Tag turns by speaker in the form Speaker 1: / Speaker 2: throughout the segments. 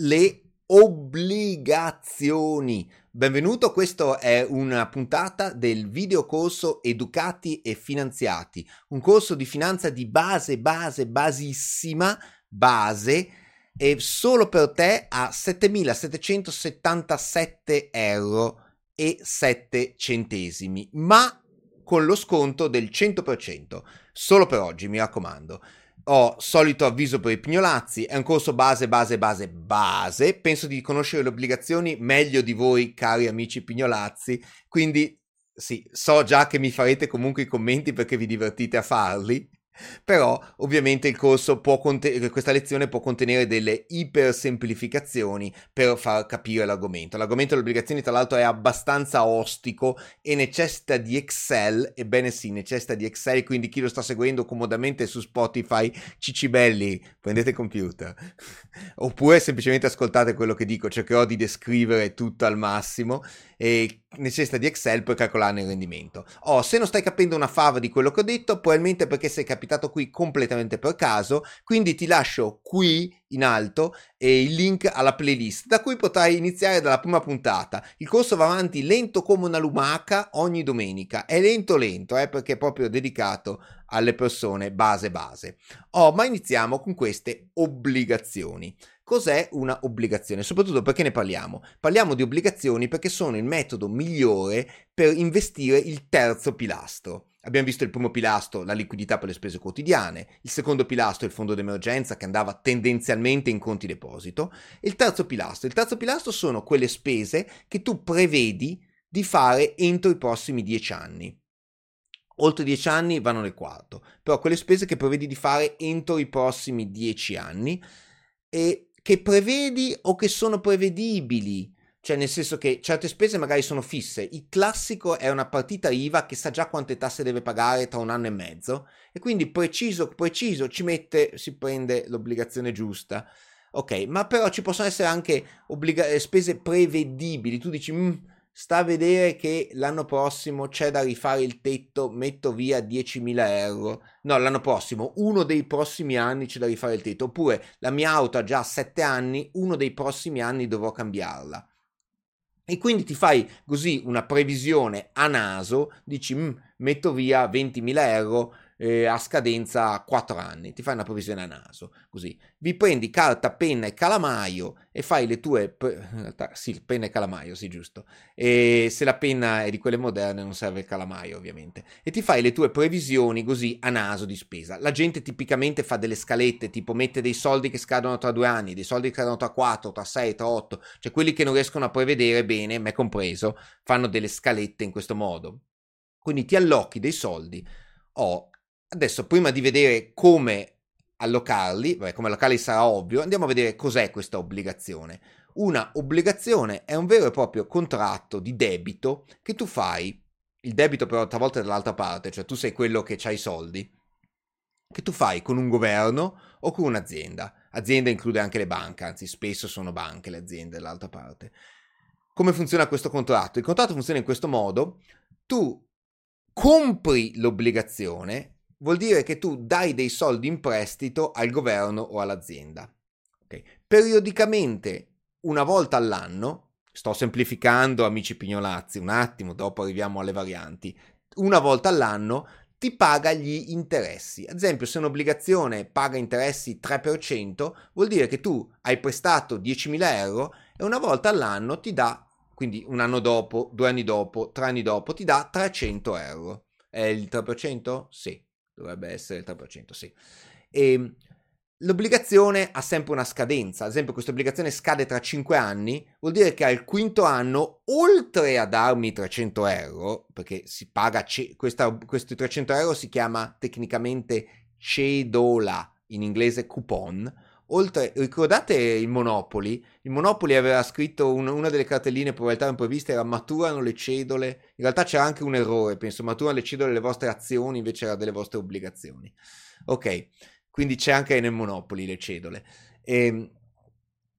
Speaker 1: le obbligazioni. Benvenuto, questa è una puntata del videocorso Educati e Finanziati, un corso di finanza di base, base, basissima, base, e solo per te a 7.777 euro e 7 centesimi, ma con lo sconto del 100%, solo per oggi, mi raccomando ho solito avviso per i pignolazzi, è un corso base, base, base, base. Penso di conoscere le obbligazioni meglio di voi, cari amici pignolazzi. Quindi sì, so già che mi farete comunque i commenti perché vi divertite a farli. Però ovviamente il corso può contenere, questa lezione può contenere delle ipersemplificazioni per far capire l'argomento. L'argomento delle obbligazioni tra l'altro è abbastanza ostico e necessita di Excel, ebbene sì, necessita di Excel, quindi chi lo sta seguendo comodamente su Spotify, cicibelli, prendete computer. Oppure semplicemente ascoltate quello che dico, cercherò di descrivere tutto al massimo e necessita di Excel per calcolarne il rendimento. Oh, se non stai capendo una fava di quello che ho detto, probabilmente perché sei capitato qui completamente per caso, quindi ti lascio qui in alto e il link alla playlist da cui potrai iniziare dalla prima puntata. Il corso va avanti lento come una lumaca ogni domenica. È lento lento, eh, perché è proprio dedicato alle persone base base. Oh, ma iniziamo con queste obbligazioni. Cos'è una obbligazione? Soprattutto perché ne parliamo? Parliamo di obbligazioni perché sono il metodo migliore per investire il terzo pilastro. Abbiamo visto il primo pilastro, la liquidità per le spese quotidiane, il secondo pilastro, il fondo d'emergenza che andava tendenzialmente in conti deposito, e il terzo pilastro. Il terzo pilastro sono quelle spese che tu prevedi di fare entro i prossimi dieci anni. Oltre dieci anni vanno nel quarto, però quelle spese che prevedi di fare entro i prossimi dieci anni e che prevedi o che sono prevedibili. Cioè, nel senso che certe spese magari sono fisse. Il classico è una partita IVA che sa già quante tasse deve pagare tra un anno e mezzo. E quindi preciso, preciso, ci mette, si prende l'obbligazione giusta. Ok, ma però ci possono essere anche obbliga- spese prevedibili. Tu dici, mm, sta a vedere che l'anno prossimo c'è da rifare il tetto, metto via 10.000 euro. No, l'anno prossimo, uno dei prossimi anni c'è da rifare il tetto. Oppure la mia auto ha già 7 anni, uno dei prossimi anni dovrò cambiarla. E quindi ti fai così una previsione a naso, dici mm, metto via 20.000 euro eh, a scadenza 4 anni, ti fai una provvisione a naso, così. Vi prendi carta, penna e calamaio e fai le tue... Pre- sì, penna e calamaio, sì, giusto. E se la penna è di quelle moderne non serve il calamaio, ovviamente. E ti fai le tue previsioni così a naso di spesa. La gente tipicamente fa delle scalette, tipo mette dei soldi che scadono tra due anni, dei soldi che scadono tra 4, tra 6, tra 8, cioè quelli che non riescono a prevedere bene, me compreso, fanno delle scalette in questo modo. Quindi ti allocchi dei soldi o Adesso, prima di vedere come allocarli, beh, come allocarli sarà ovvio, andiamo a vedere cos'è questa obbligazione. Una obbligazione è un vero e proprio contratto di debito che tu fai, il debito però talvolta è dall'altra parte, cioè tu sei quello che ha i soldi, che tu fai con un governo o con un'azienda. Azienda include anche le banche, anzi spesso sono banche le aziende dall'altra parte. Come funziona questo contratto? Il contratto funziona in questo modo, tu compri l'obbligazione vuol dire che tu dai dei soldi in prestito al governo o all'azienda. Okay. Periodicamente, una volta all'anno, sto semplificando amici pignolazzi, un attimo, dopo arriviamo alle varianti, una volta all'anno ti paga gli interessi. Ad esempio, se un'obbligazione paga interessi 3%, vuol dire che tu hai prestato 10.000 euro e una volta all'anno ti dà, quindi un anno dopo, due anni dopo, tre anni dopo, ti dà 300 euro. È il 3%? Sì. Dovrebbe essere il 3%, sì. E ehm, l'obbligazione ha sempre una scadenza. Ad esempio, questa obbligazione scade tra 5 anni, vuol dire che al quinto anno, oltre a darmi 300 euro, perché si paga, ce- questa, questi 300 euro si chiama tecnicamente cedola, in inglese coupon, oltre, ricordate il Monopoli? Il Monopoli aveva scritto un, una delle cartelline probabilità impreviste era maturano le cedole. In realtà c'era anche un errore, penso, maturano le cedole le vostre azioni invece era delle vostre obbligazioni. Ok, quindi c'è anche nel Monopoli le cedole. E, ehm,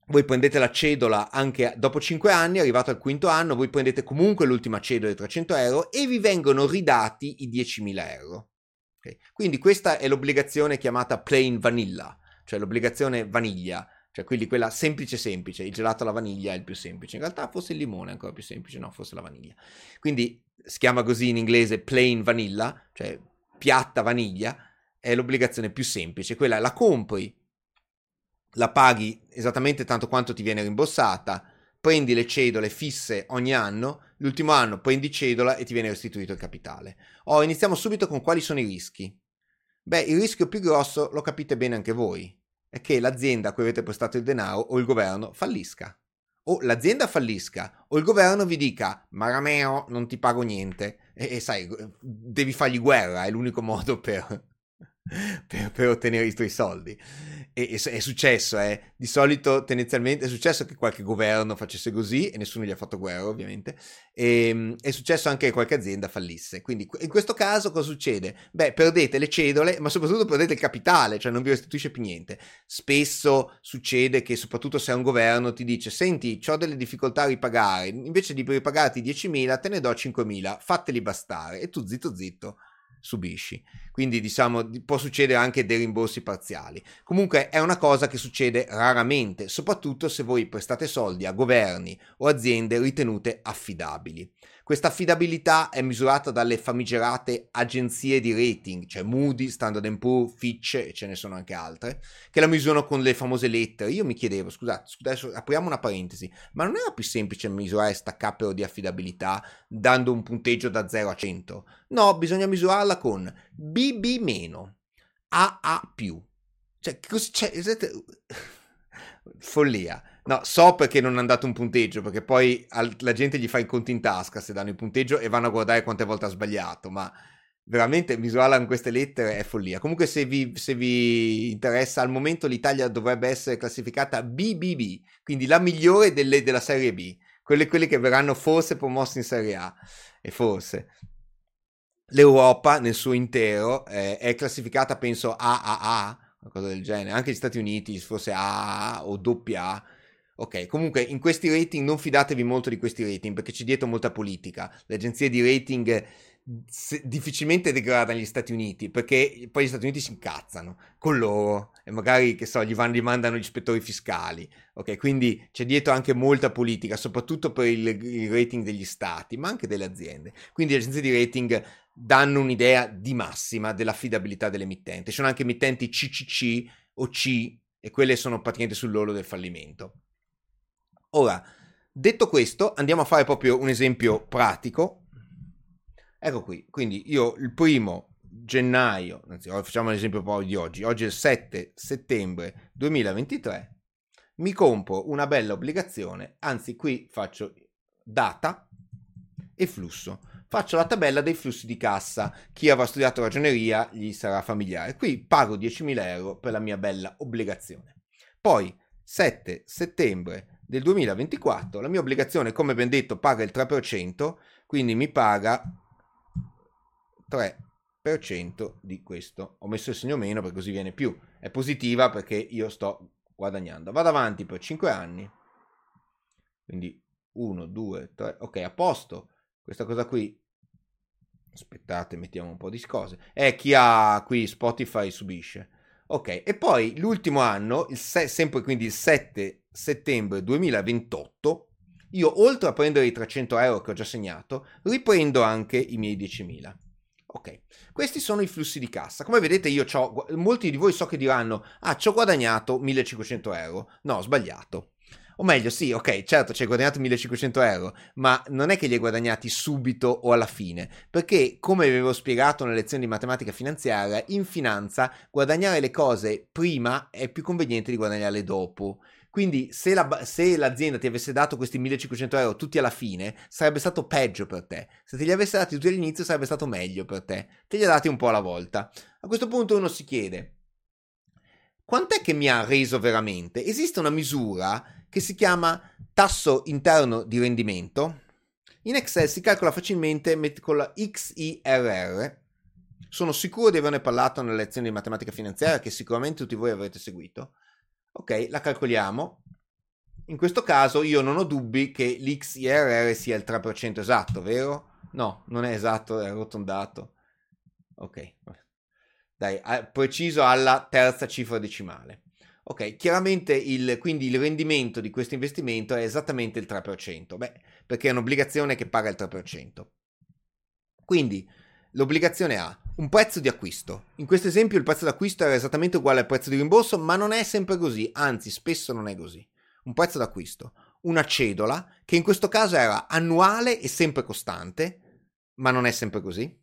Speaker 1: voi prendete la cedola anche dopo 5 anni, arrivato al quinto anno, voi prendete comunque l'ultima cedola di 300 euro e vi vengono ridati i 10.000 euro. Okay. Quindi questa è l'obbligazione chiamata plain vanilla cioè l'obbligazione vaniglia, cioè quindi quella semplice semplice, il gelato alla vaniglia è il più semplice, in realtà forse il limone è ancora più semplice, no, forse la vaniglia. Quindi si chiama così in inglese plain vanilla, cioè piatta vaniglia, è l'obbligazione più semplice, quella la compri, la paghi esattamente tanto quanto ti viene rimborsata, prendi le cedole fisse ogni anno, l'ultimo anno prendi cedola e ti viene restituito il capitale. Oh, iniziamo subito con quali sono i rischi. Beh, il rischio più grosso lo capite bene anche voi è che l'azienda a cui avete prestato il denaro o il governo fallisca. O l'azienda fallisca o il governo vi dica Marameo non ti pago niente e, e sai, devi fargli guerra, è l'unico modo per, per, per, ottenere i tuoi soldi. E, e, è successo, eh. Di solito, tendenzialmente, è successo che qualche governo facesse così e nessuno gli ha fatto guerra, ovviamente. E, ehm, è successo anche che qualche azienda fallisse. Quindi, in questo caso, cosa succede? Beh, perdete le cedole, ma soprattutto perdete il capitale, cioè non vi restituisce più niente. Spesso succede che, soprattutto se un governo, ti dice: Senti, ho delle difficoltà a ripagare, invece di ripagarti 10.000, te ne do 5.000, fateli bastare. E tu, zitto, zitto subisci. Quindi diciamo può succedere anche dei rimborsi parziali. Comunque è una cosa che succede raramente, soprattutto se voi prestate soldi a governi o aziende ritenute affidabili. Questa affidabilità è misurata dalle famigerate agenzie di rating, cioè Moody, Standard Poor's, Fitch e ce ne sono anche altre, che la misurano con le famose lettere. Io mi chiedevo, scusate, adesso apriamo una parentesi, ma non era più semplice misurare sta cappero di affidabilità dando un punteggio da 0 a 100? No, bisogna misurarla con BB-, AA+. Cioè, cos- cioè, follia. No, so perché non hanno dato un punteggio, perché poi al- la gente gli fa i conti in tasca se danno il punteggio e vanno a guardare quante volte ha sbagliato, ma veramente misurarla con queste lettere è follia. Comunque se vi, se vi interessa, al momento l'Italia dovrebbe essere classificata BBB, quindi la migliore delle, della Serie B, quelle, quelle che verranno forse promosse in Serie A, e forse. L'Europa nel suo intero eh, è classificata penso AAA, qualcosa del genere, anche gli Stati Uniti forse AAA o AA Ok, comunque in questi rating non fidatevi molto di questi rating perché c'è dietro molta politica. Le agenzie di rating difficilmente degradano gli Stati Uniti perché poi gli Stati Uniti si incazzano con loro e magari che so gli, vanno, gli mandano gli ispettori fiscali. Ok quindi c'è dietro anche molta politica soprattutto per il, il rating degli stati ma anche delle aziende. Quindi le agenzie di rating danno un'idea di massima dell'affidabilità dell'emittente ci sono anche emittenti CCC o C e quelle sono praticamente sull'orlo del fallimento Ora, detto questo, andiamo a fare proprio un esempio pratico. Ecco qui, quindi io il primo gennaio, anzi facciamo l'esempio poi di oggi, oggi è il 7 settembre 2023, mi compro una bella obbligazione, anzi qui faccio data e flusso. Faccio la tabella dei flussi di cassa. Chi avrà studiato ragioneria gli sarà familiare. Qui pago 10.000 euro per la mia bella obbligazione. Poi 7 settembre del 2024. La mia obbligazione, come ben detto, paga il 3%, quindi mi paga 3% di questo. Ho messo il segno meno perché così viene più. È positiva perché io sto guadagnando. Vado avanti per 5 anni. Quindi 1, 2, 3. Ok, a posto. Questa cosa qui. Aspettate, mettiamo un po' di cose. È chi ha qui Spotify subisce. Ok, e poi l'ultimo anno, se- sempre quindi il 7 settembre 2028, io oltre a prendere i 300 euro che ho già segnato, riprendo anche i miei 10.000. Ok, questi sono i flussi di cassa. Come vedete io ho, molti di voi so che diranno, ah, ci ho guadagnato 1.500 euro. No, ho sbagliato. O meglio, sì, ok, certo, ci hai guadagnato 1500 euro, ma non è che li hai guadagnati subito o alla fine, perché, come avevo spiegato nelle lezioni di matematica finanziaria, in finanza guadagnare le cose prima è più conveniente di guadagnarle dopo. Quindi se, la, se, l'azienda ti avesse dato questi 1500 euro tutti alla fine, sarebbe stato peggio per te. Se te li avesse dati tutti all'inizio, sarebbe stato meglio per te. Te li ha dati un po' alla volta. A questo punto uno si chiede, quant'è che mi ha reso veramente? Esiste una misura che si chiama tasso interno di rendimento. In Excel si calcola facilmente con la XIRR. Sono sicuro di averne parlato nelle lezioni di matematica finanziaria che sicuramente tutti voi avrete seguito. Ok, la calcoliamo. In questo caso io non ho dubbi che l'XIRR sia il 3% esatto, vero? No, non è esatto, è arrotondato. Ok, dai, preciso alla terza cifra decimale. Ok, chiaramente il, quindi il rendimento di questo investimento è esattamente il 3%, beh, perché è un'obbligazione che paga il 3%. Quindi l'obbligazione ha un prezzo di acquisto. In questo esempio il prezzo d'acquisto era esattamente uguale al prezzo di rimborso, ma non è sempre così, anzi spesso non è così. Un prezzo d'acquisto, una cedola, che in questo caso era annuale e sempre costante, ma non è sempre così,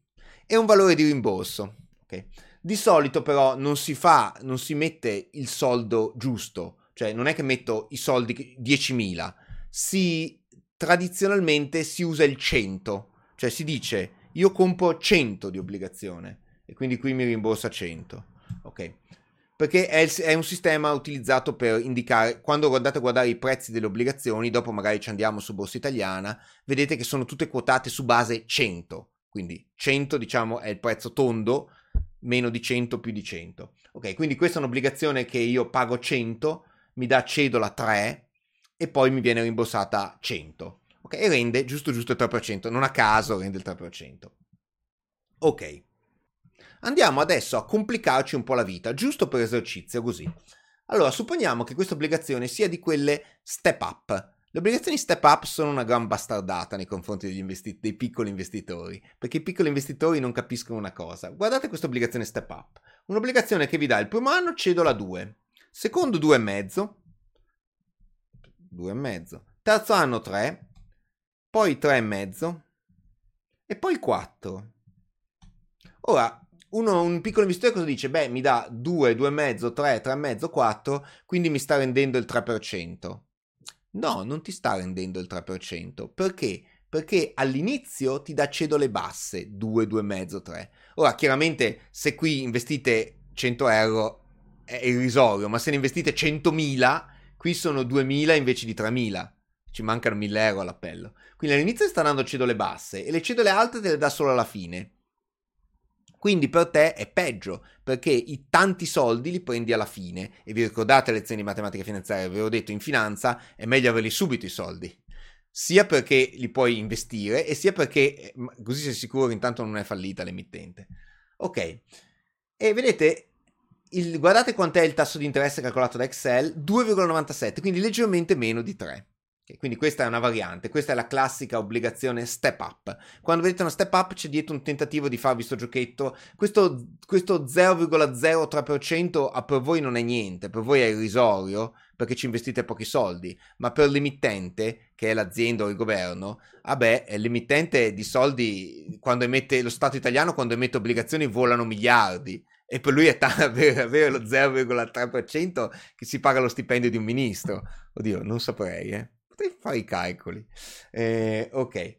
Speaker 1: e un valore di rimborso. Okay. Di solito però non si fa, non si mette il soldo giusto, cioè non è che metto i soldi 10.000, si tradizionalmente si usa il 100, cioè si dice io compro 100 di obbligazione e quindi qui mi rimborsa 100. Ok. Perché è, è, un sistema utilizzato per indicare, quando andate a guardare i prezzi delle obbligazioni, dopo magari ci andiamo su Borsa Italiana, vedete che sono tutte quotate su base 100. Quindi 100 diciamo è il prezzo tondo, meno di 100 più di 100. Ok, quindi questa è un'obbligazione che io pago 100, mi dà cedola 3 e poi mi viene rimborsata 100. Ok, e rende giusto giusto il 3%, non a caso rende il 3%. Ok. Andiamo adesso a complicarci un po' la vita, giusto per esercizio così. Allora, supponiamo che questa obbligazione sia di quelle step up, le obbligazioni step up sono una gran bastardata nei confronti investi- dei piccoli investitori, perché i piccoli investitori non capiscono una cosa. Guardate questa obbligazione step up, un'obbligazione che vi dà il primo anno cedola 2, secondo 2,5, 2,5, terzo anno 3, poi 3,5 e poi 4. Ora, uno, un piccolo investitore cosa dice? Beh, mi dà 2, 2,5, 3, 3,5, 4, quindi mi sta rendendo il 3%. No, non ti sta rendendo il 3%. Perché? Perché all'inizio ti dà cedole basse, 2, 2,5, 3. Ora, chiaramente, se qui investite 100 euro è irrisorio, ma se ne investite 100.000, qui sono 2.000 invece di 3.000. Ci mancano 1.000 euro all'appello. Quindi all'inizio sta dando cedole basse e le cedole alte te le dà solo alla fine. Quindi per te è peggio, perché i tanti soldi li prendi alla fine. E vi ricordate le lezioni di matematica finanziaria? Vi ho detto in finanza è meglio averli subito i soldi. Sia perché li puoi investire e sia perché eh, così sei sicuro intanto non è fallita l'emittente. Ok. E vedete, il, guardate quant'è il tasso di interesse calcolato da Excel, 2,97, quindi leggermente meno di 3. Quindi questa è una variante, questa è la classica obbligazione step up. Quando vedete una step up c'è dietro un tentativo di farvi sto giochetto, questo, questo 0,03% per voi non è niente, per voi è irrisorio perché ci investite pochi soldi, ma per l'emittente, che è l'azienda o il governo, vabbè, l'emittente di soldi, quando emette lo Stato italiano, quando emette obbligazioni volano miliardi e per lui è tanto avere, avere lo 0,3% che si paga lo stipendio di un ministro. Oddio, non saprei, eh potrei fare i calcoli. Eh, ok.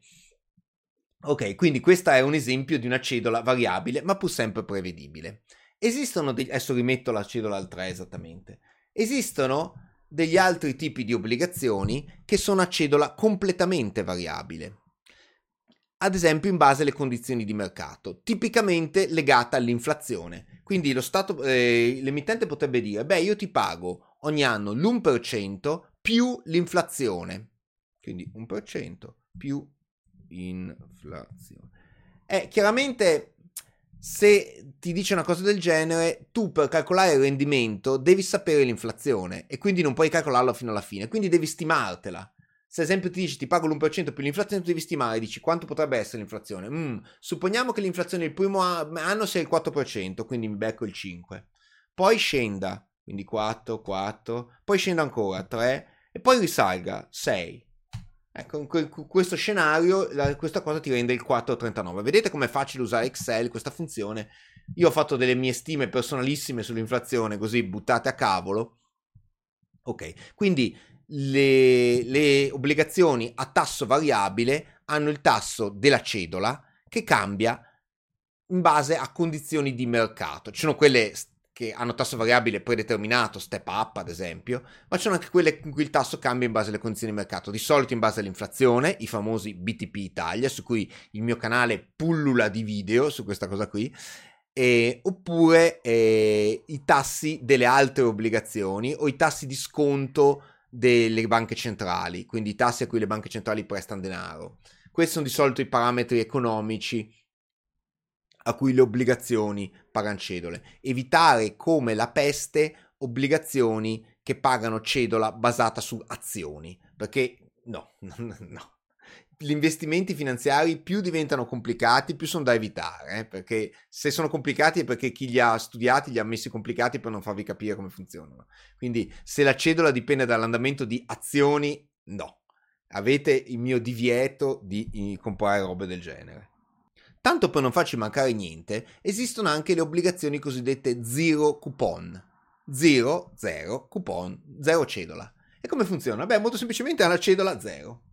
Speaker 1: Ok, quindi questo è un esempio di una cedola variabile, ma pur sempre prevedibile. Esistono degli... adesso rimetto la cedola al 3 esattamente. Esistono degli altri tipi di obbligazioni che sono a cedola completamente variabile. Ad esempio in base alle condizioni di mercato, tipicamente legata all'inflazione. Quindi lo stato, eh, l'emittente potrebbe dire, beh io ti pago ogni anno l'1% più l'inflazione. Quindi 1% più inflazione. Eh, chiaramente se ti dice una cosa del genere, tu per calcolare il rendimento devi sapere l'inflazione e quindi non puoi calcolarlo fino alla fine, quindi devi stimartela. Se ad esempio ti dici ti pago l'1% più l'inflazione, tu devi stimare, dici quanto potrebbe essere l'inflazione. Mm, supponiamo che l'inflazione il primo anno sia il 4%, quindi mi becco il 5%. Poi scenda, quindi 4, 4, poi scenda ancora 3 e poi risalga 6. Ecco, in questo scenario la, questa cosa ti rende il 4,39. Vedete com'è facile usare Excel, questa funzione. Io ho fatto delle mie stime personalissime sull'inflazione, così buttate a cavolo. Ok, quindi le, le obbligazioni a tasso variabile hanno il tasso della cedola che cambia in base a condizioni di mercato. Ci sono quelle che hanno tasso variabile predeterminato, step up ad esempio, ma ci sono anche quelle in cui il tasso cambia in base alle condizioni di mercato, di solito in base all'inflazione, i famosi BTP Italia, su cui il mio canale pullula di video su questa cosa qui, eh, oppure eh, i tassi delle altre obbligazioni o i tassi di sconto delle banche centrali, quindi i tassi a cui le banche centrali prestano denaro. Questi sono di solito i parametri economici a cui le obbligazioni pagancedole. Evitare come la peste obbligazioni che pagano cedola basata su azioni, perché no, no, no. Gli investimenti finanziari più diventano complicati, più sono da evitare, eh? perché se sono complicati è perché chi li ha studiati li ha messi complicati per non farvi capire come funzionano. Quindi se la cedola dipende dall'andamento di azioni, no. Avete il mio divieto di comprare robe del genere. Tanto per non farci mancare niente, esistono anche le obbligazioni cosiddette zero coupon. Zero, zero, coupon, zero cedola. E come funziona? Beh, molto semplicemente è una cedola zero.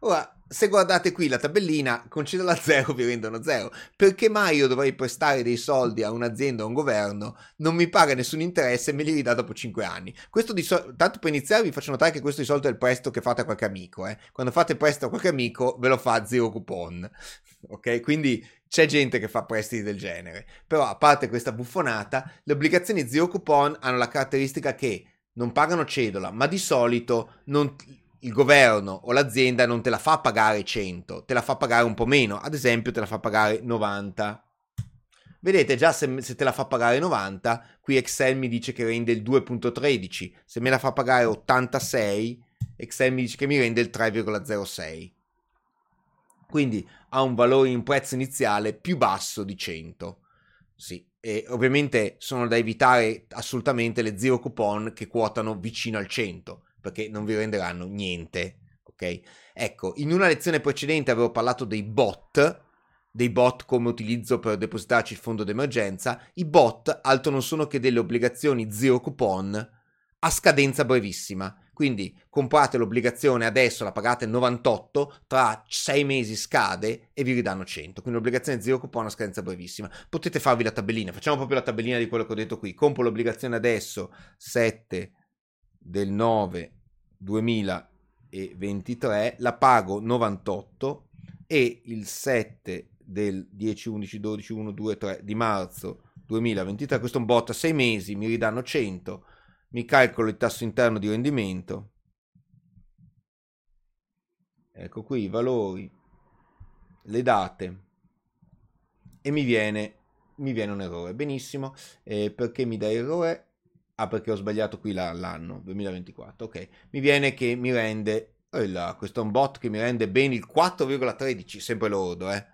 Speaker 1: Ora, se guardate qui la tabellina, con cedola zero vi rendono zero. Perché mai io dovrei prestare dei soldi a un'azienda o a un governo, non mi paga nessun interesse e me li ridà dopo 5 anni? Questo di so- tanto per iniziare vi faccio notare che questo di solito è il prestito che fate a qualche amico. Eh? Quando fate prestito a qualche amico ve lo fa zero coupon. Ok? Quindi c'è gente che fa prestiti del genere. Però a parte questa buffonata, le obbligazioni zero coupon hanno la caratteristica che non pagano cedola, ma di solito non, il governo o l'azienda non te la fa pagare 100, te la fa pagare un po' meno, ad esempio te la fa pagare 90. Vedete già se, se, te la fa pagare 90, qui Excel mi dice che rende il 2.13, se me la fa pagare 86, Excel mi dice che mi rende il 3,06. Quindi ha un valore in prezzo iniziale più basso di 100. Sì, e ovviamente sono da evitare assolutamente le zero coupon che quotano vicino al 100 perché non vi renderanno niente. Ok? Ecco, in una lezione precedente avevo parlato dei bot, dei bot come utilizzo per depositarci il fondo d'emergenza. I bot altro non sono che delle obbligazioni zero coupon a scadenza brevissima. Quindi comprate l'obbligazione adesso, la pagate 98, tra 6 mesi scade e vi ridanno 100. Quindi l'obbligazione zero coupon a scadenza brevissima. Potete farvi la tabellina, facciamo proprio la tabellina di quello che ho detto qui. Compro l'obbligazione adesso 7 del 9 2023, la pago 98 e il 7 del 10, 11, 12, 1, 2, 3 di marzo 2023, questo è un bot a 6 mesi, mi ridanno 100, mi calcolo il tasso interno di rendimento, ecco qui i valori, le date. E mi viene, mi viene un errore, benissimo, eh, perché mi dà errore? Ah, perché ho sbagliato qui la, l'anno 2024. Ok, mi viene che mi rende. Oh là, questo è un bot che mi rende bene il 4,13, sempre lordo, eh.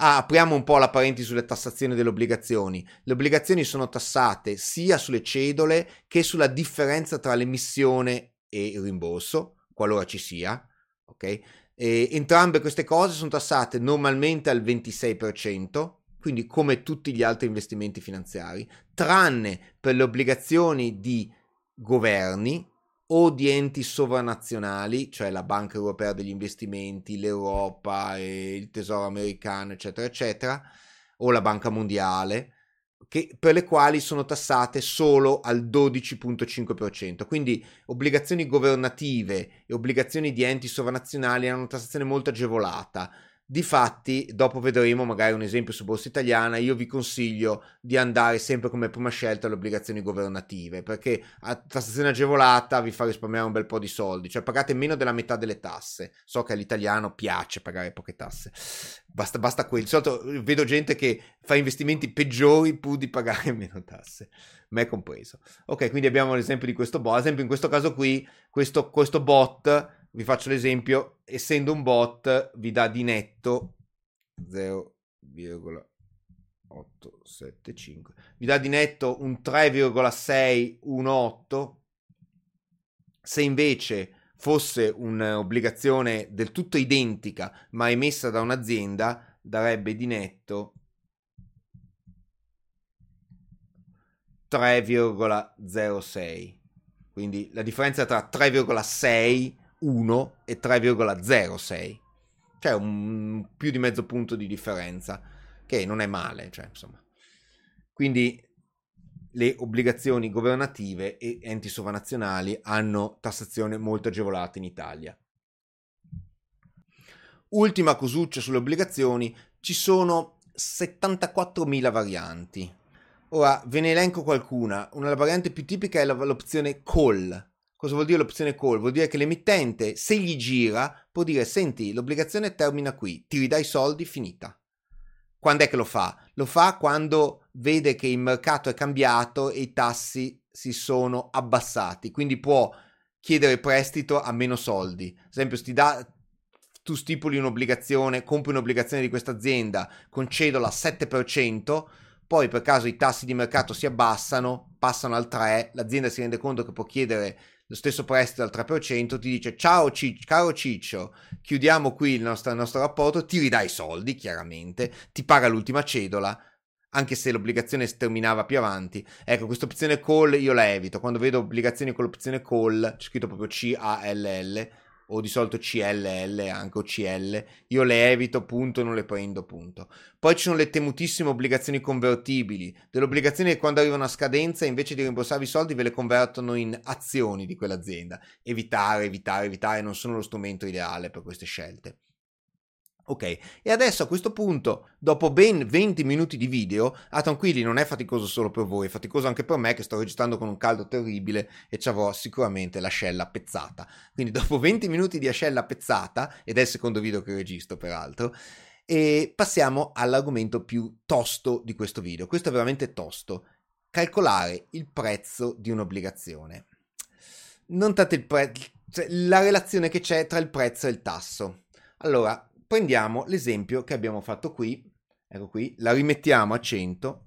Speaker 1: Ah, apriamo un po' la parentesi sulle tassazioni delle obbligazioni. Le obbligazioni sono tassate sia sulle cedole che sulla differenza tra l'emissione e il rimborso, qualora ci sia. Ok? E entrambe queste cose sono tassate normalmente al 26%, quindi come tutti gli altri investimenti finanziari, tranne per le obbligazioni di governi o di enti sovranazionali, cioè la Banca Europea degli Investimenti, l'Europa, il Tesoro americano, eccetera, eccetera, o la Banca Mondiale, che, per le quali sono tassate solo al 12.5%. Quindi obbligazioni governative e obbligazioni di enti sovranazionali hanno una tassazione molto agevolata Difatti, dopo vedremo magari un esempio su borsa italiana, io vi consiglio di andare sempre come prima scelta alle obbligazioni governative, perché a tassazione agevolata vi fa risparmiare un bel po' di soldi, cioè pagate meno della metà delle tasse. So che all'italiano piace pagare poche tasse, basta, basta quello. Di solito vedo gente che fa investimenti peggiori pur di pagare meno tasse, me compreso. Ok, quindi abbiamo l'esempio di questo bot, ad esempio in questo caso qui, questo, questo bot vi faccio l'esempio, essendo un bot vi dà di netto 0,875, vi dà di netto un 3,618, se invece fosse un'obbligazione del tutto identica ma emessa da un'azienda darebbe di netto 3,06 quindi la differenza tra 3,6 1 e 3,06, cioè un, più di mezzo punto di differenza, che non è male, cioè, insomma. Quindi le obbligazioni governative e enti sovranazionali hanno tassazione molto agevolata in Italia. Ultima cosuccia sulle obbligazioni, ci sono 74.000 varianti. Ora ve ne elenco qualcuna. Una variante più tipica è l'opzione call, Cosa vuol dire l'opzione call? Vuol dire che l'emittente, se gli gira, può dire: Senti, l'obbligazione termina qui, ti ridai i soldi, finita. Quando è che lo fa? Lo fa quando vede che il mercato è cambiato e i tassi si sono abbassati, quindi può chiedere prestito a meno soldi. Ad esempio, ti dà, tu stipuli un'obbligazione, compri un'obbligazione di questa azienda con cedola 7%, poi per caso i tassi di mercato si abbassano, passano al 3%, l'azienda si rende conto che può chiedere lo stesso prestito al 3%, ti dice ciao Ciccio, caro Ciccio, chiudiamo qui il nostro, il nostro rapporto, ti ridà i soldi chiaramente, ti paga l'ultima cedola, anche se l'obbligazione terminava più avanti. Ecco, questa opzione call io la evito. Quando vedo obbligazioni con l'opzione call, c'è scritto proprio C-A-L-L, o di solito CLL, anche o CL, io le evito, punto, non le prendo, punto. Poi ci sono le temutissime obbligazioni convertibili, delle obbligazioni che quando arrivano a scadenza, invece di rimborsarvi i soldi, ve le convertono in azioni di quell'azienda. Evitare, evitare, evitare, non sono lo strumento ideale per queste scelte. Ok, e adesso a questo punto, dopo ben 20 minuti di video, ah tranquilli, non è faticoso solo per voi, è faticoso anche per me che sto registrando con un caldo terribile e ci avrò sicuramente l'ascella pezzata. Quindi dopo 20 minuti di ascella pezzata, ed è il secondo video che registro peraltro, e passiamo all'argomento più tosto di questo video. Questo è veramente tosto. Calcolare il prezzo di un'obbligazione. Non tanto il prezzo, cioè la relazione che c'è tra il prezzo e il tasso. Allora, prendiamo l'esempio che abbiamo fatto qui, ecco qui, la rimettiamo a 100.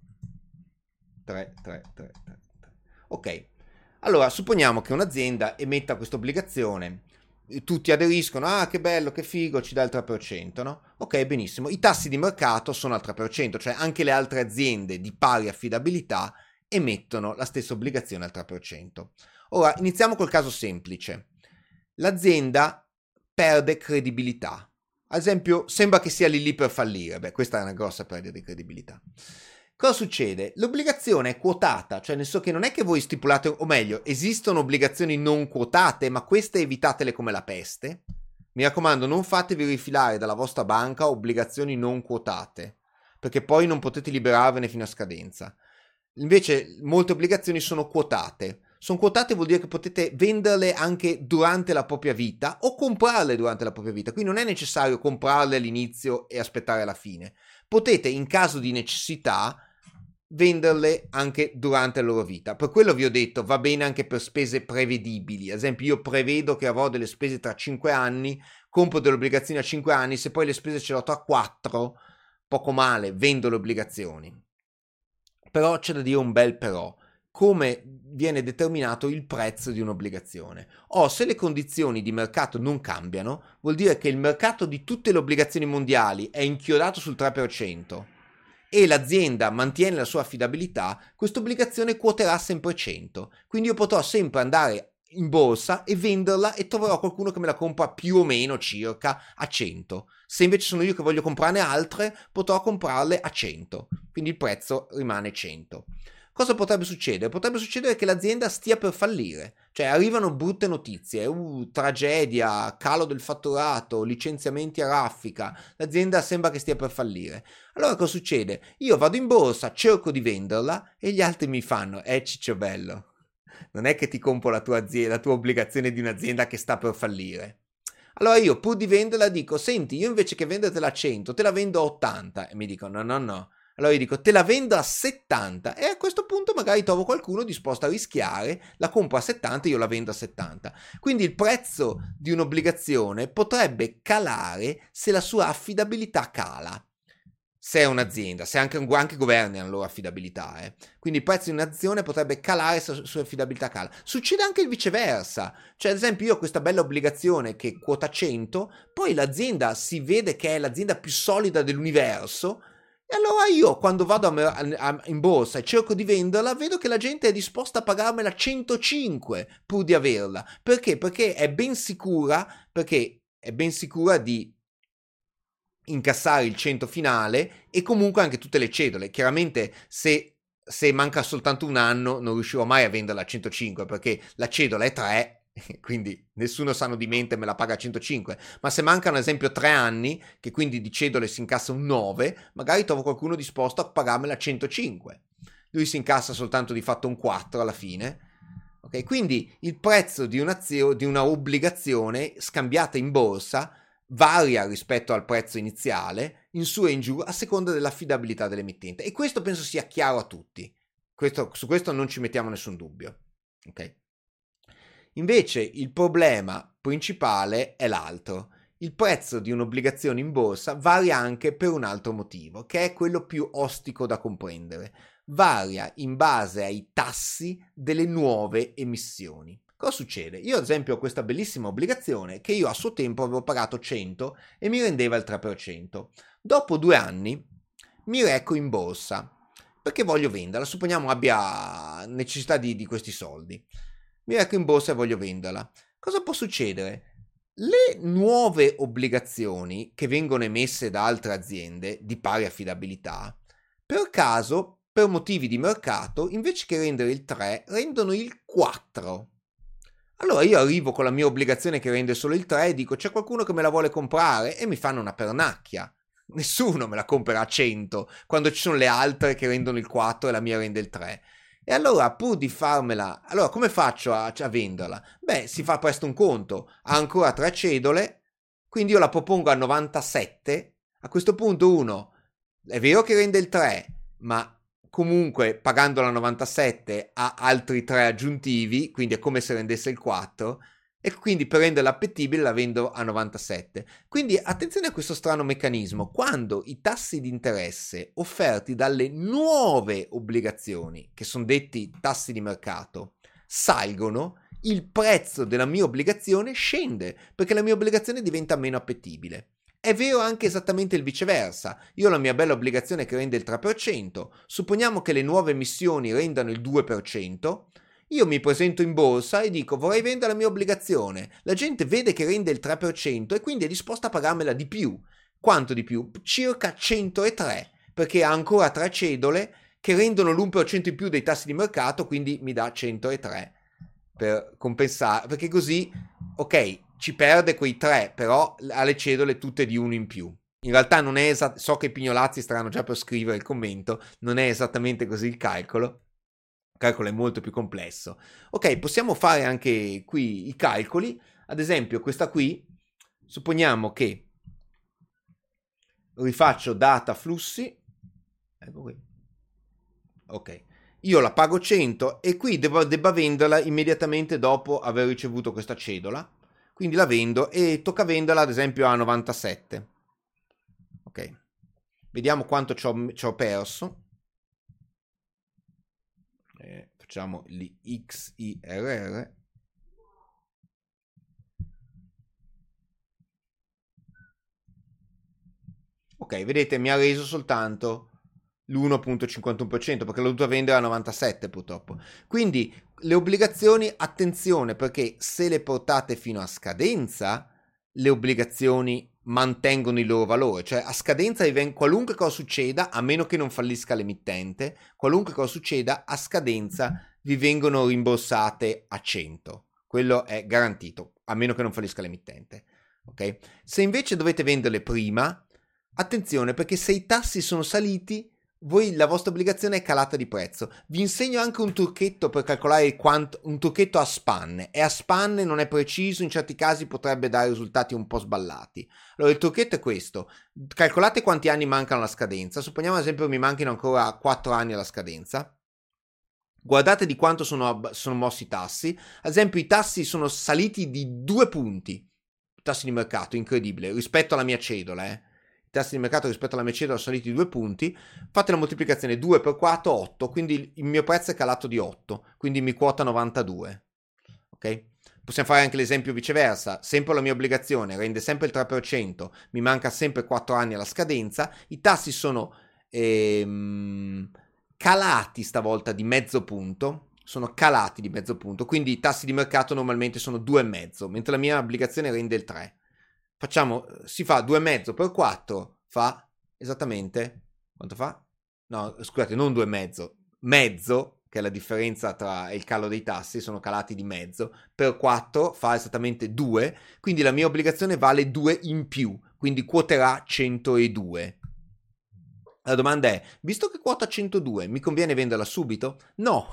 Speaker 1: 3, 3, 3, 3, 3. Ok, allora supponiamo che un'azienda emetta questa obbligazione, tutti aderiscono, ah che bello, che figo, ci dà il 3%, no? Ok, benissimo, i tassi di mercato sono al 3%, cioè anche le altre aziende di pari affidabilità emettono la stessa obbligazione al 3%. Ora, iniziamo col caso semplice. L'azienda perde credibilità ad esempio, sembra che sia lì lì per fallire. Beh, questa è una grossa perdita di credibilità. Cosa succede? L'obbligazione è quotata, cioè nel senso che non è che voi stipulate, o meglio, esistono obbligazioni non quotate, ma queste evitatele come la peste. Mi raccomando, non fatevi rifilare dalla vostra banca obbligazioni non quotate, perché poi non potete liberarvene fino a scadenza. Invece, molte obbligazioni sono quotate sono quotate vuol dire che potete venderle anche durante la propria vita o comprarle durante la propria vita. Quindi non è necessario comprarle all'inizio e aspettare la fine. Potete, in caso di necessità, venderle anche durante la loro vita. Per quello vi ho detto, va bene anche per spese prevedibili. Ad esempio, io prevedo che avrò delle spese tra 5 anni, compro delle obbligazioni a 5 anni, se poi le spese ce l'ho tra 4, poco male, vendo le obbligazioni. Però c'è da dire un bel però come viene determinato il prezzo di un'obbligazione. O se le condizioni di mercato non cambiano, vuol dire che il mercato di tutte le obbligazioni mondiali è inchiodato sul 3% e l'azienda mantiene la sua affidabilità, questa obbligazione quoterà sempre 100. Quindi io potrò sempre andare in borsa e venderla e troverò qualcuno che me la compra più o meno circa a 100. Se invece sono io che voglio comprarne altre, potrò comprarle a 100. Quindi il prezzo rimane 100 cosa potrebbe succedere? Potrebbe succedere che l'azienda stia per fallire, cioè arrivano brutte notizie, uh, tragedia, calo del fatturato, licenziamenti a raffica, l'azienda sembra che stia per fallire. Allora cosa succede? Io vado in borsa, cerco di venderla e gli altri mi fanno, eh ciccio bello, non è che ti compro la tua, azienda, la tua obbligazione di un'azienda che sta per fallire. Allora io pur di venderla dico, senti, io invece che vendertela a 100, te la vendo a 80 e mi dicono, no, no, no allora io dico, te la vendo a 70 e a questo punto magari trovo qualcuno disposto a rischiare, la compro a 70 e io la vendo a 70. Quindi il prezzo di un'obbligazione potrebbe calare se la sua affidabilità cala. Se è un'azienda, se anche, anche governi hanno loro affidabilità. Eh. Quindi il prezzo di un'azione potrebbe calare se la sua affidabilità cala. Succede anche il viceversa. Cioè, ad esempio, io ho questa bella obbligazione che quota 100, poi l'azienda si vede che è l'azienda più solida dell'universo, e allora io quando vado a, a, in borsa e cerco di venderla, vedo che la gente è disposta a pagarmela 105 pur di averla. Perché? Perché è ben sicura, perché è ben sicura di incassare il 100 finale e comunque anche tutte le cedole. Chiaramente se, se manca soltanto un anno non riuscirò mai a venderla a 105 perché la cedola è 3 quindi nessuno sano di mente me la paga a 105, ma se mancano ad esempio 3 anni, che quindi di cedole si incassa un 9, magari trovo qualcuno disposto a pagarmela a 105. Lui si incassa soltanto di fatto un 4 alla fine. Okay? Quindi il prezzo di, di una obbligazione scambiata in borsa varia rispetto al prezzo iniziale, in su e in giù, a seconda dell'affidabilità dell'emittente. E questo penso sia chiaro a tutti. questo, su questo non ci mettiamo nessun dubbio. Ok? Invece il problema principale è l'altro. Il prezzo di un'obbligazione in borsa varia anche per un altro motivo, che è quello più ostico da comprendere. Varia in base ai tassi delle nuove emissioni. Cosa succede? Io ad esempio ho questa bellissima obbligazione che io a suo tempo avevo pagato 100 e mi rendeva il 3%. Dopo due anni mi reco in borsa perché voglio venderla, supponiamo abbia necessità di, di questi soldi. Mi reco in borsa e voglio venderla. Cosa può succedere? Le nuove obbligazioni che vengono emesse da altre aziende di pari affidabilità, per caso, per motivi di mercato, invece che rendere il 3, rendono il 4. Allora io arrivo con la mia obbligazione che rende solo il 3 e dico c'è qualcuno che me la vuole comprare e mi fanno una pernacchia. Nessuno me la compra a 100 quando ci sono le altre che rendono il 4 e la mia rende il 3. E allora, pur di farmela, allora come faccio a, a venderla? Beh, si fa presto un conto, ha ancora tre cedole, quindi io la propongo a 97. A questo punto uno, è vero che rende il 3, ma comunque pagando la 97 ha altri 3 aggiuntivi, quindi è come se rendesse il 4 e quindi per renderla appetibile la vendo a 97. Quindi attenzione a questo strano meccanismo, quando i tassi di interesse offerti dalle nuove obbligazioni, che sono detti tassi di mercato, salgono, il prezzo della mia obbligazione scende perché la mia obbligazione diventa meno appetibile. È vero anche esattamente il viceversa. Io ho la mia bella obbligazione che rende il 3%, supponiamo che le nuove emissioni rendano il 2%, io mi presento in borsa e dico vorrei vendere la mia obbligazione. La gente vede che rende il 3% e quindi è disposta a pagarmela di più. Quanto di più? Circa 103, perché ha ancora tre cedole che rendono l'1% in più dei tassi di mercato, quindi mi dà 103 per compensare, perché così, ok, ci perde quei tre, però ha le cedole tutte di uno in più. In realtà non è esatto, so che i pignolazzi staranno già per scrivere il commento, non è esattamente così il calcolo. Calcolo è molto più complesso. Ok, possiamo fare anche qui i calcoli. Ad esempio, questa qui, supponiamo che rifaccio data flussi. Ecco qui. Ok. Io la pago 100 e qui devo, debba venderla immediatamente dopo aver ricevuto questa cedola quindi la vendo e tocca venderla ad esempio a 97 ok vediamo quanto ci ho perso eh, facciamo l'XIRR ok vedete mi ha reso soltanto l'1.51% perché l'ho dovuto vendere a 97 purtroppo. Quindi le obbligazioni, attenzione perché se le portate fino a scadenza, le obbligazioni mantengono il loro valore, cioè a scadenza qualunque cosa succeda, a meno che non fallisca l'emittente, qualunque cosa succeda, a scadenza vi vengono rimborsate a 100. Quello è garantito, a meno che non fallisca l'emittente. Ok? Se invece dovete venderle prima, attenzione perché se i tassi sono saliti, voi la vostra obbligazione è calata di prezzo. Vi insegno anche un trucchetto per calcolare quanto, un trucchetto a spanne. È a spanne, non è preciso, in certi casi potrebbe dare risultati un po' sballati. Allora il trucchetto è questo. Calcolate quanti anni mancano alla scadenza. Supponiamo ad esempio mi manchino ancora 4 anni alla scadenza. Guardate di quanto sono, sono mossi i tassi. Ad esempio i tassi sono saliti di 2 punti. Tassi di mercato, incredibile, rispetto alla mia cedola, eh tassi di mercato rispetto alla Mercedes sono saliti di 2 punti, fate la moltiplicazione 2 per 4, 8, quindi il mio prezzo è calato di 8, quindi mi quota 92. Ok? Possiamo fare anche l'esempio viceversa, sempre la mia obbligazione rende sempre il 3%, mi manca sempre 4 anni alla scadenza, i tassi sono ehm, calati stavolta di mezzo punto, sono calati di mezzo punto, quindi i tassi di mercato normalmente sono 2,5, mentre la mia obbligazione rende il 3 facciamo, si fa 2,5 per 4, fa esattamente, quanto fa? No, scusate, non 2,5, mezzo, che è la differenza tra il calo dei tassi, sono calati di mezzo, per 4 fa esattamente 2, quindi la mia obbligazione vale 2 in più, quindi quoterà 102. La domanda è, visto che quota 102, mi conviene venderla subito? No,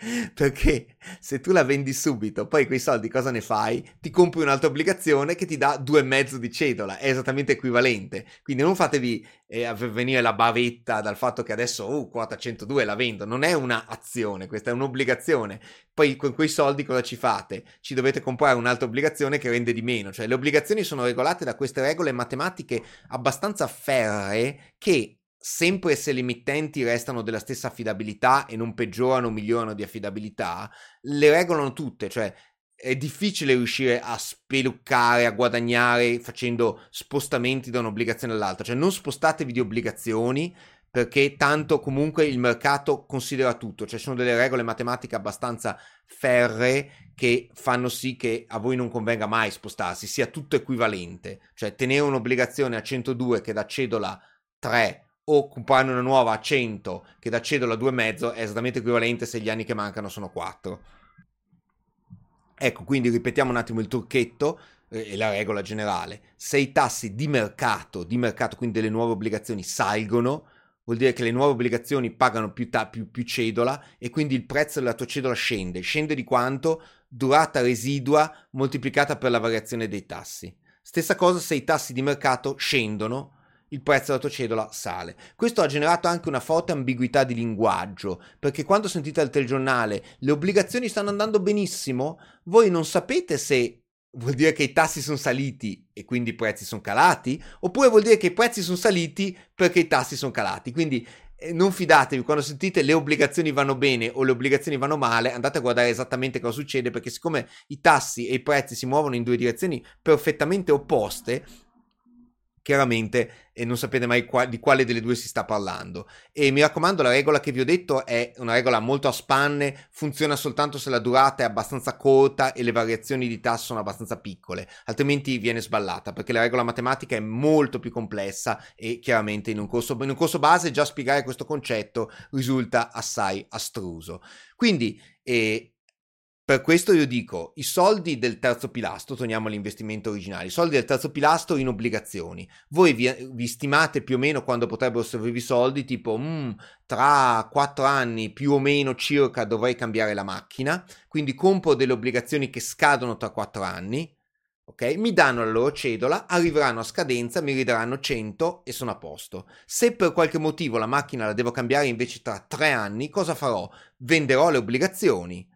Speaker 1: Perché se tu la vendi subito, poi quei soldi cosa ne fai? Ti compri un'altra obbligazione che ti dà due e mezzo di cedola, è esattamente equivalente. Quindi non fatevi eh, venire la bavetta dal fatto che adesso, uh, quota 102 la vendo. Non è un'azione, questa è un'obbligazione. Poi con quei soldi cosa ci fate? Ci dovete comprare un'altra obbligazione che rende di meno. Cioè le obbligazioni sono regolate da queste regole matematiche abbastanza ferree che sempre se le emittenti restano della stessa affidabilità e non peggiorano o migliorano di affidabilità, le regolano tutte, cioè è difficile riuscire a speluccare, a guadagnare facendo spostamenti da un'obbligazione all'altra, cioè non spostatevi di obbligazioni perché tanto comunque il mercato considera tutto, cioè ci sono delle regole matematiche abbastanza ferre che fanno sì che a voi non convenga mai spostarsi, sia tutto equivalente, cioè tenere un'obbligazione a 102 che da cedola 3 o una nuova a 100 che da cedola 2,5 è esattamente equivalente se gli anni che mancano sono 4. Ecco, quindi ripetiamo un attimo il trucchetto eh, e la regola generale. Se i tassi di mercato, di mercato, quindi delle nuove obbligazioni, salgono, vuol dire che le nuove obbligazioni pagano più, ta- più, più cedola e quindi il prezzo della tua cedola scende. Scende di quanto? Durata residua moltiplicata per la variazione dei tassi. Stessa cosa se i tassi di mercato scendono, il prezzo della tua cedola sale. Questo ha generato anche una forte ambiguità di linguaggio, perché quando sentite al telegiornale le obbligazioni stanno andando benissimo, voi non sapete se vuol dire che i tassi sono saliti e quindi i prezzi sono calati, oppure vuol dire che i prezzi sono saliti perché i tassi sono calati. Quindi eh, non fidatevi quando sentite le obbligazioni vanno bene o le obbligazioni vanno male, andate a guardare esattamente cosa succede perché siccome i tassi e i prezzi si muovono in due direzioni perfettamente opposte, chiaramente e non sapete mai qua, di quale delle due si sta parlando. E mi raccomando, la regola che vi ho detto è una regola molto a spanne, funziona soltanto se la durata è abbastanza corta e le variazioni di tasso sono abbastanza piccole, altrimenti viene sballata perché la regola matematica è molto più complessa e chiaramente in un corso, in un corso base già spiegare questo concetto risulta assai astruso. Quindi eh, per questo io dico, i soldi del terzo pilastro, torniamo all'investimento originale, i soldi del terzo pilastro in obbligazioni. Voi vi, vi stimate più o meno quando potrebbero servirvi i soldi, tipo mm, tra quattro anni più o meno circa dovrei cambiare la macchina, quindi compro delle obbligazioni che scadono tra quattro anni, ok? Mi danno la loro cedola, arriveranno a scadenza, mi ridaranno 100 e sono a posto. Se per qualche motivo la macchina la devo cambiare invece tra tre anni, cosa farò? Venderò le obbligazioni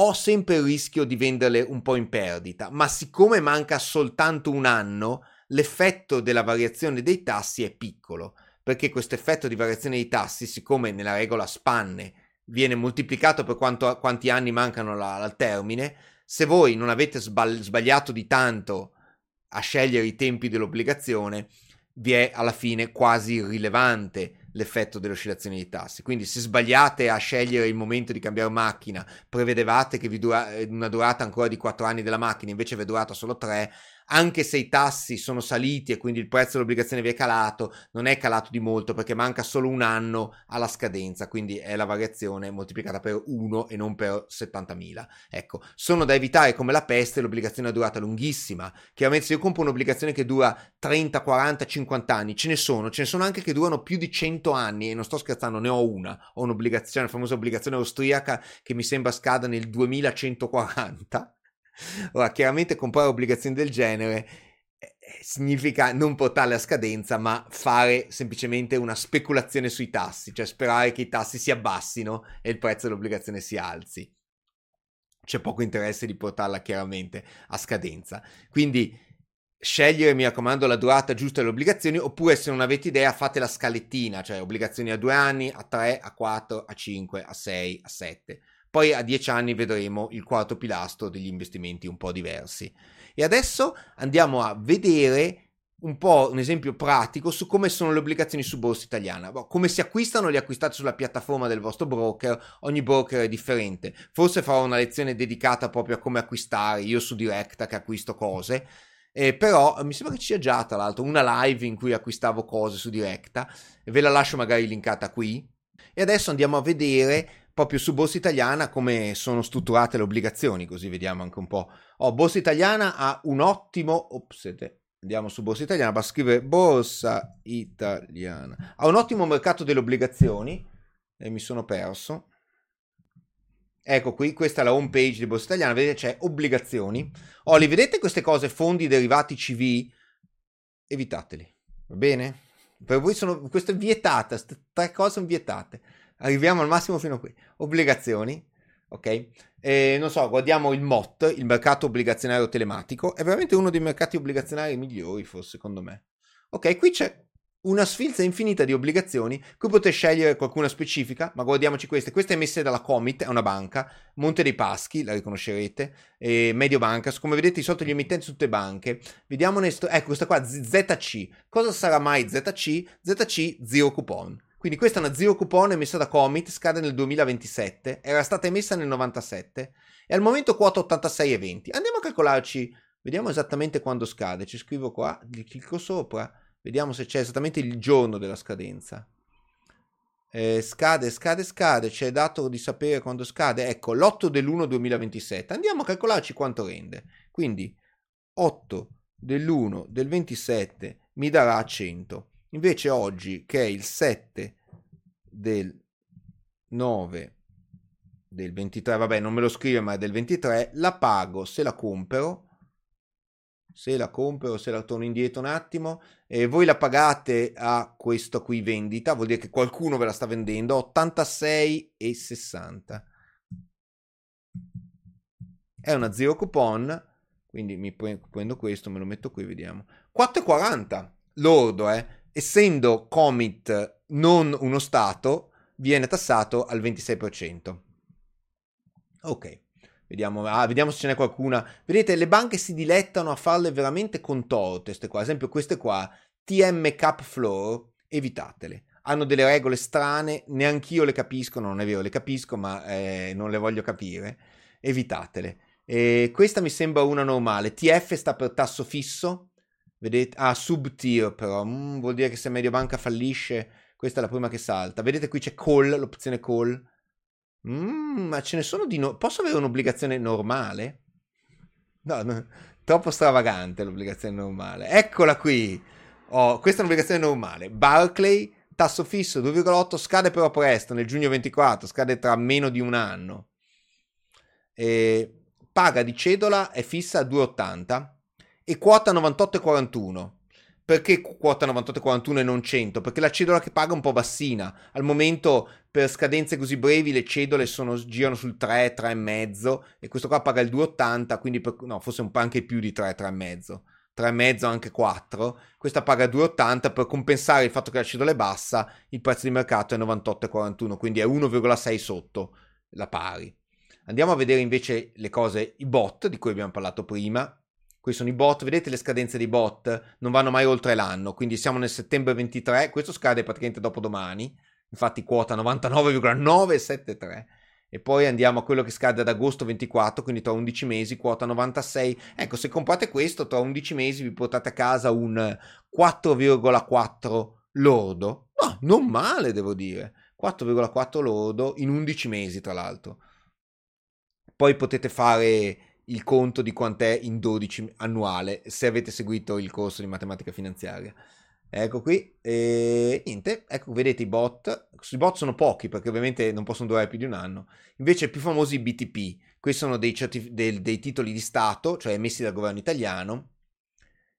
Speaker 1: ho sempre il rischio di venderle un po' in perdita, ma siccome manca soltanto un anno, l'effetto della variazione dei tassi è piccolo, perché questo effetto di variazione dei tassi, siccome nella regola spanne viene moltiplicato per quanto, quanti anni mancano la, al termine, se voi non avete sbagliato di tanto a scegliere i tempi dell'obbligazione, vi è alla fine quasi irrilevante l'effetto delle oscillazioni dei tassi. Quindi se sbagliate a scegliere il momento di cambiare macchina, prevedevate che vi dura una durata ancora di 4 anni della macchina, invece vi è durata solo 3, anche se i tassi sono saliti e quindi il prezzo dell'obbligazione vi è calato, non è calato di molto perché manca solo un anno alla scadenza, quindi è la variazione moltiplicata per 1 e non per 70.000. Ecco, sono da evitare come la peste l'obbligazione a durata lunghissima. Chiaramente se io compro un'obbligazione che dura 30, 40, 50 anni, ce ne sono, ce ne sono anche che durano più di 100 anni e non sto scherzando, ne ho una, ho un'obbligazione, la famosa obbligazione austriaca che mi sembra scada nel 2140 Ora, chiaramente comprare obbligazioni del genere eh, eh, significa non portarle a scadenza, ma fare semplicemente una speculazione sui tassi, cioè sperare che i tassi si abbassino e il prezzo dell'obbligazione si alzi. C'è poco interesse di portarla chiaramente a scadenza. Quindi scegliere, mi raccomando, la durata giusta delle obbligazioni, oppure se non avete idea fate la scalettina, cioè obbligazioni a due anni, a tre, a quattro, a cinque, a sei, a sette poi a dieci anni vedremo il quarto pilastro degli investimenti un po' diversi. E adesso andiamo a vedere un po' un esempio pratico su come sono le obbligazioni su borsa italiana. Boh, come si acquistano? Le acquistate sulla piattaforma del vostro broker, ogni broker è differente. Forse farò una lezione dedicata proprio a come acquistare, io su Directa che acquisto cose. Eh, però mi sembra che ci sia già tra l'altro una live in cui acquistavo cose su Directa, ve la lascio magari linkata qui. E adesso andiamo a vedere proprio su Borsa Italiana come sono strutturate le obbligazioni, così vediamo anche un po'. Oh, Borsa Italiana ha un ottimo... Ops, andiamo su Borsa Italiana, basta scrivere Borsa Italiana. Ha un ottimo mercato delle obbligazioni e mi sono perso. Ecco qui, questa è la home page di Borsa Italiana, vedete c'è obbligazioni. Oh, li vedete queste cose, fondi derivati CV? Evitateli, va bene? Per voi sono, questo è vietata, queste tre cose sono vietate. Arriviamo al massimo fino a qui. Obbligazioni, ok? E, non so, guardiamo il MOT, il mercato obbligazionario telematico, è veramente uno dei mercati obbligazionari migliori, forse, secondo me. Ok, qui c'è una sfilza infinita di obbligazioni, qui potete scegliere qualcuna specifica, ma guardiamoci queste. Questa è emessa dalla Comit, è una banca, Monte dei Paschi, la riconoscerete, e Mediobanca, come vedete sotto gli emittenti sono tutte banche. Vediamone, sto... ecco questa qua, ZC. Cosa sarà mai ZC? ZC zero coupon. Quindi questa è una zero coupon emessa da Comit, scade nel 2027, era stata emessa nel 97 e al momento quota 86,20. Andiamo a calcolarci, vediamo esattamente quando scade, ci scrivo qua, clicco sopra, vediamo se c'è esattamente il giorno della scadenza. Eh, scade, scade, scade, c'è dato di sapere quando scade, ecco l'8 dell'1 2027, andiamo a calcolarci quanto rende, quindi 8 dell'1 del 27 mi darà 100 Invece oggi, che è il 7 del 9 del 23, vabbè non me lo scrive ma è del 23, la pago se la compro, se la compro, se la torno indietro un attimo, e voi la pagate a questo qui vendita, vuol dire che qualcuno ve la sta vendendo, 86,60. È una zero coupon, quindi mi prendo questo, me lo metto qui, vediamo. 4,40 lordo, eh essendo commit non uno Stato, viene tassato al 26%. Ok, vediamo, ah, vediamo se ce n'è qualcuna. Vedete, le banche si dilettano a farle veramente contorte, queste qua. Ad esempio queste qua, TM Cap Floor, evitatele. Hanno delle regole strane, neanch'io le capisco, non è vero, le capisco, ma eh, non le voglio capire. Evitatele. E questa mi sembra una normale. TF sta per tasso fisso, Vedete? Ah, sub-tier però. Mm, vuol dire che se Mediobanca fallisce, questa è la prima che salta. Vedete qui c'è call, l'opzione call. Mm, ma ce ne sono di... No... Posso avere un'obbligazione normale? No, no, troppo stravagante l'obbligazione normale. Eccola qui. Oh, questa è un'obbligazione normale. Barclay, tasso fisso 2,8, scade però presto, nel giugno 24, scade tra meno di un anno. E paga di cedola è fissa a 2,80 e quota 98,41. Perché quota 98,41 e non 100? Perché la cedola che paga è un po' bassina. Al momento per scadenze così brevi le cedole sono, girano sul 3, 3,5 e questo qua paga il 2,80, quindi per, no, forse un po' anche più di 3, 3,5. 3,5 anche 4, questa paga 2,80 per compensare il fatto che la cedola è bassa, il prezzo di mercato è 98,41, quindi è 1,6 sotto la pari. Andiamo a vedere invece le cose, i bot di cui abbiamo parlato prima. Questi sono i bot, vedete le scadenze dei bot non vanno mai oltre l'anno, quindi siamo nel settembre 23, questo scade praticamente dopo domani, infatti quota 99,973 e poi andiamo a quello che scade ad agosto 24, quindi tra 11 mesi, quota 96. Ecco, se comprate questo, tra 11 mesi vi portate a casa un 4,4 lordo. No, non male, devo dire. 4,4 lordo in 11 mesi, tra l'altro. Poi potete fare il conto di quant'è in 12 annuale, se avete seguito il corso di matematica finanziaria. Ecco qui, e niente, ecco, vedete i bot, i bot sono pochi perché ovviamente non possono durare più di un anno, invece i più famosi BTP, questi sono dei, certif- dei, dei titoli di Stato, cioè emessi dal governo italiano,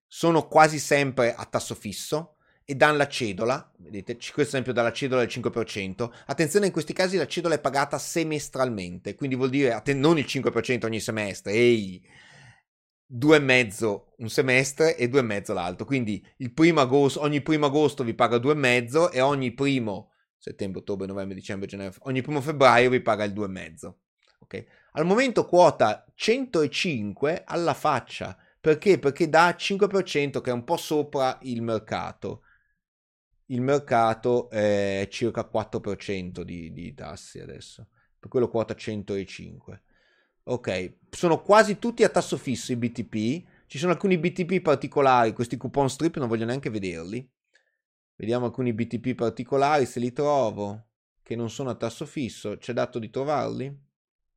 Speaker 1: sono quasi sempre a tasso fisso, e danno la cedola, vedete, questo esempio dalla cedola del 5%, attenzione in questi casi la cedola è pagata semestralmente, quindi vuol dire atten- non il 5% ogni semestre, ehi, due e mezzo un semestre e due e mezzo l'altro, quindi il primo agosto, ogni primo agosto vi paga due e mezzo e ogni primo settembre, ottobre, novembre, dicembre, gennaio, ogni primo febbraio vi paga il due e mezzo, ok? Al momento quota 105 alla faccia, perché? Perché dà 5% che è un po' sopra il mercato il mercato è circa 4% di, di tassi adesso, per quello quota 105. Ok, sono quasi tutti a tasso fisso i BTP, ci sono alcuni BTP particolari, questi coupon strip non voglio neanche vederli. Vediamo alcuni BTP particolari se li trovo, che non sono a tasso fisso, c'è dato di trovarli?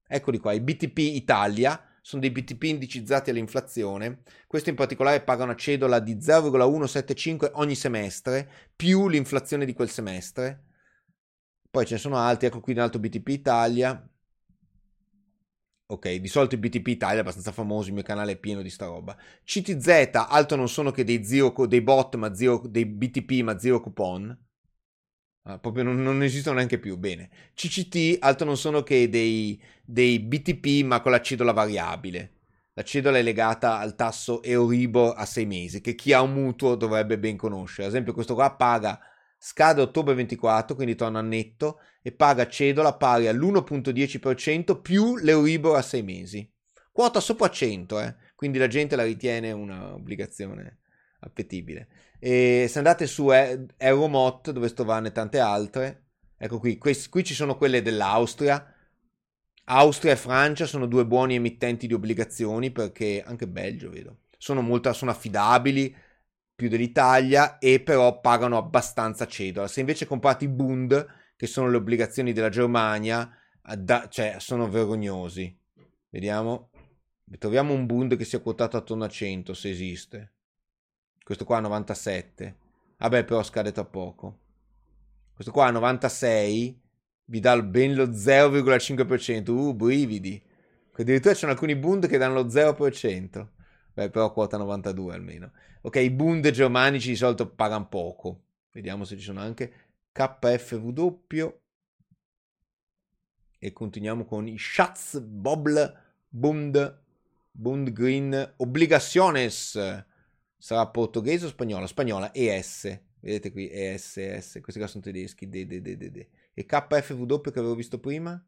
Speaker 1: Eccoli qua, i BTP Italia, sono dei BTP indicizzati all'inflazione. Questo in particolare paga una cedola di 0,175 ogni semestre, più l'inflazione di quel semestre. Poi ce ne sono altri, ecco qui un altro BTP Italia. ok? Di solito il BTP Italia è abbastanza famoso, il mio canale è pieno di sta roba. CTZ, altro non sono che dei, zero, dei bot, ma zero, dei BTP, ma zero coupon. Ah, proprio non, non, esistono neanche più, bene. CCT, altro non sono che dei, dei BTP, ma con la cedola variabile. La cedola è legata al tasso Euribor a sei mesi, che chi ha un mutuo dovrebbe ben conoscere. Ad esempio questo qua paga, scade ottobre 24, quindi torna a netto, e paga cedola pari all'1.10% più l'Euribor a sei mesi. Quota sopra 100, eh? quindi la gente la ritiene un'obbligazione appetibile. E se andate su Euromot, dove sto vanno e tante altre, ecco qui, qui, qui ci sono quelle dell'Austria, Austria e Francia sono due buoni emittenti di obbligazioni perché anche Belgio vedo sono molto sono affidabili più dell'Italia e però pagano abbastanza cedola. Se invece comprate i Bund, che sono le obbligazioni della Germania, da, cioè sono vergognosi. Vediamo. Troviamo un Bund che sia quotato attorno a 100 se esiste. Questo qua a 97. Vabbè, però scade tra poco. Questo qua a 96 vi dà ben lo 0,5%. Uh, brividi. Addirittura ci sono alcuni Bund che danno lo 0%. Beh, però quota 92 almeno. Ok, i Bund germanici di solito pagano poco. Vediamo se ci sono anche KFW. E continuiamo con i Schatz Bobl Bund Bund Green Obligaciones. Sarà portoghese o spagnola? Spagnola, ES. Vedete qui, ES, ES. Questi qua sono tedeschi. D, D, D, D, D. E KFW che avevo visto prima?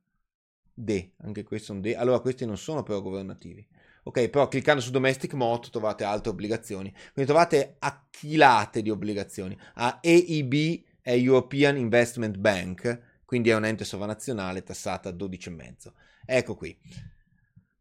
Speaker 1: D, anche questi sono D. Allora questi non sono però governativi. Ok, però cliccando su Domestic Mot trovate altre obbligazioni. Quindi trovate achilate di obbligazioni. A EIB è European Investment Bank, quindi è un ente sovranazionale tassata a 12,5. Ecco qui.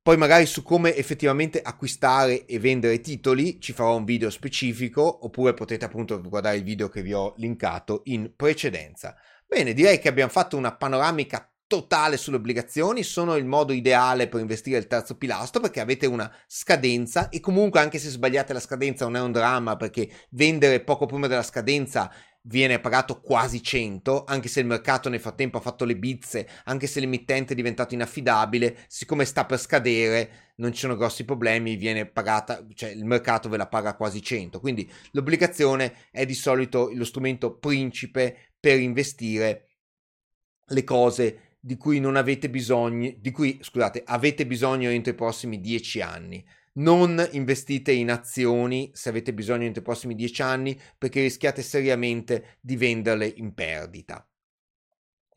Speaker 1: Poi magari su come effettivamente acquistare e vendere titoli ci farò un video specifico, oppure potete appunto guardare il video che vi ho linkato in precedenza. Bene, direi che abbiamo fatto una panoramica totale sulle obbligazioni, sono il modo ideale per investire il terzo pilastro perché avete una scadenza e comunque anche se sbagliate la scadenza non è un dramma perché vendere poco prima della scadenza viene pagato quasi 100, anche se il mercato nel frattempo ha fatto le bizze, anche se l'emittente è diventato inaffidabile, siccome sta per scadere non ci sono grossi problemi, viene pagata, cioè il mercato ve la paga quasi 100. Quindi l'obbligazione è di solito lo strumento principe per investire le cose di cui non avete bisogno, di cui scusate, avete bisogno entro i prossimi 10 anni. Non investite in azioni se avete bisogno entro i prossimi 10 anni perché rischiate seriamente di venderle in perdita.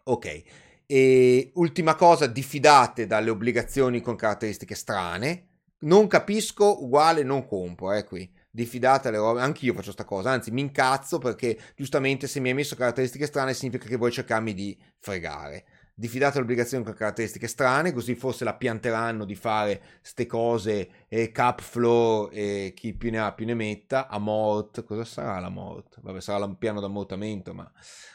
Speaker 1: Ok, e ultima cosa, diffidate dalle obbligazioni con caratteristiche strane. Non capisco, uguale non compro, eh qui diffidate le robe, anch'io faccio sta cosa, anzi mi incazzo perché giustamente se mi hai messo caratteristiche strane significa che vuoi cercarmi di fregare. Diffidate l'obbligazione con caratteristiche strane, così forse la pianteranno di fare ste cose e cap flow e chi più ne ha più ne metta, a mort, cosa sarà la mort? Vabbè, sarà un piano d'ammortamento, ma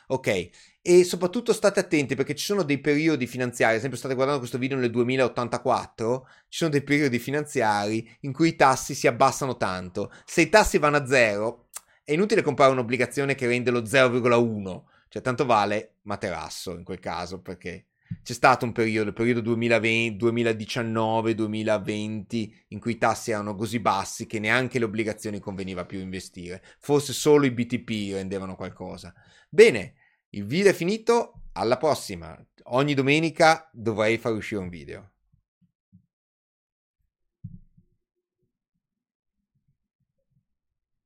Speaker 1: ok. E soprattutto state attenti perché ci sono dei periodi finanziari, ad esempio state guardando questo video nel 2084, ci sono dei periodi finanziari in cui i tassi si abbassano tanto. Se i tassi vanno a zero, è inutile comprare un'obbligazione che rende lo 0,1, cioè tanto vale materasso in quel caso perché c'è stato un periodo, il periodo 2020, 2019, 2020, in cui i tassi erano così bassi che neanche le obbligazioni conveniva più investire. Forse solo i BTP rendevano qualcosa. Bene, il video è finito, alla prossima. Ogni domenica dovrei far uscire un video.